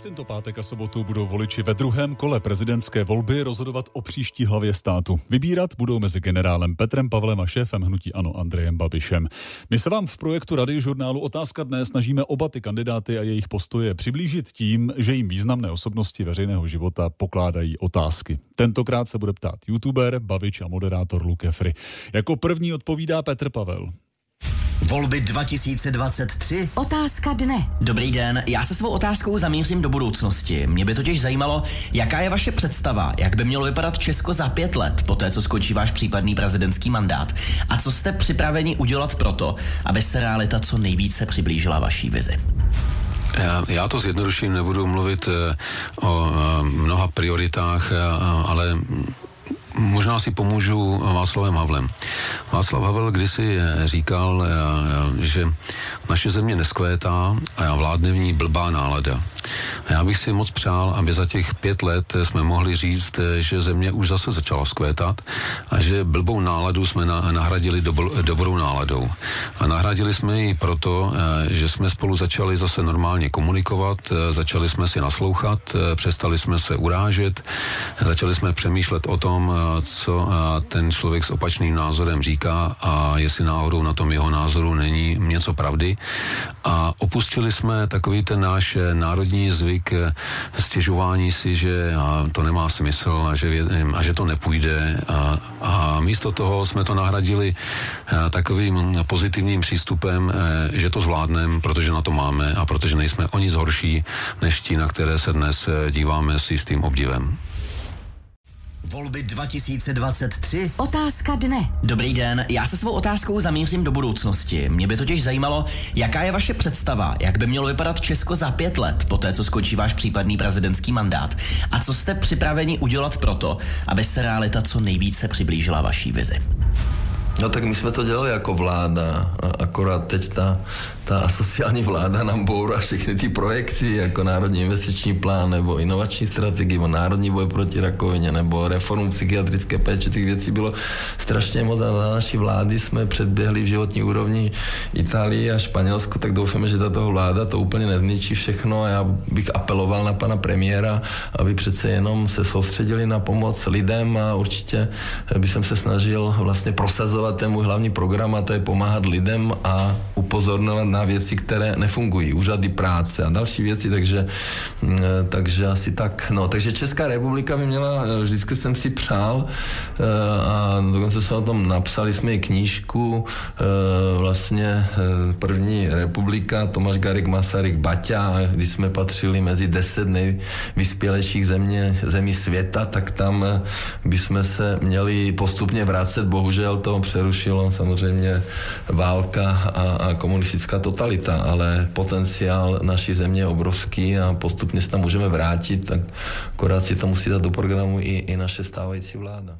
Už tento pátek a sobotu budou voliči ve druhém kole prezidentské volby rozhodovat o příští hlavě státu. Vybírat budou mezi generálem Petrem Pavlem a šéfem hnutí Ano Andrejem Babišem. My se vám v projektu Rady žurnálu Otázka dne snažíme oba ty kandidáty a jejich postoje přiblížit tím, že jim významné osobnosti veřejného života pokládají otázky. Tentokrát se bude ptát youtuber, bavič a moderátor Lukefry. Jako první odpovídá Petr Pavel. Volby 2023? Otázka dne. Dobrý den, já se svou otázkou zamířím do budoucnosti. Mě by totiž zajímalo, jaká je vaše představa, jak by mělo vypadat Česko za pět let, po té, co skončí váš případný prezidentský mandát. A co jste připraveni udělat proto, aby se realita co nejvíce přiblížila vaší vizi? Já, já to zjednoduším, nebudu mluvit eh, o eh, mnoha prioritách, eh, ale Možná si pomůžu Václavem Havlem. Václav Havel kdysi říkal, že naše země neskvétá a vládne v ní blbá nálada. A já bych si moc přál, aby za těch pět let jsme mohli říct, že země už zase začala skvétat a že blbou náladu jsme nahradili dobrou náladou. A nahradili jsme ji proto, že jsme spolu začali zase normálně komunikovat, začali jsme si naslouchat, přestali jsme se urážet, začali jsme přemýšlet o tom, co ten člověk s opačným názorem říká a jestli náhodou na tom jeho názoru není něco pravdy. A opustili jsme takový ten náš národní zvyk stěžování si, že to nemá smysl a že, a že to nepůjde. A, a místo toho jsme to nahradili takovým pozitivním přístupem, že to zvládneme, protože na to máme a protože nejsme o nic horší než ti, na které se dnes díváme s jistým obdivem. Volby 2023? Otázka dne. Dobrý den, já se svou otázkou zamířím do budoucnosti. Mě by totiž zajímalo, jaká je vaše představa, jak by mělo vypadat Česko za pět let, po té, co skončí váš případný prezidentský mandát. A co jste připraveni udělat proto, aby se realita co nejvíce přiblížila vaší vizi? No tak my jsme to dělali jako vláda, akorát teď ta, ta sociální vláda nám bourá všechny ty projekty, jako Národní investiční plán, nebo inovační strategii, nebo Národní boj proti rakovině, nebo reformu psychiatrické péče, těch věcí bylo strašně moc a na naší vlády jsme předběhli v životní úrovni Itálii a Španělsku, tak doufáme, že tato vláda to úplně nezničí všechno. A já bych apeloval na pana premiéra, aby přece jenom se soustředili na pomoc lidem a určitě by jsem se snažil vlastně prosazovat ten můj hlavní program a to je pomáhat lidem a upozorňovat na věci, které nefungují, úřady práce a další věci, takže, mm, takže asi tak. No, takže Česká republika by měla, vždycky jsem si přál eh, a dokonce jsme o tom napsali jsme i knížku, eh, vlastně eh, první republika, Tomáš Garik Masaryk Baťa, když jsme patřili mezi deset nejvyspělejších země, zemí světa, tak tam bychom se měli postupně vracet, bohužel to přerušilo samozřejmě válka a, a komunistická totalita, ale potenciál naší země je obrovský a postupně se tam můžeme vrátit, tak akorát si to musí dát do programu i, i naše stávající vláda.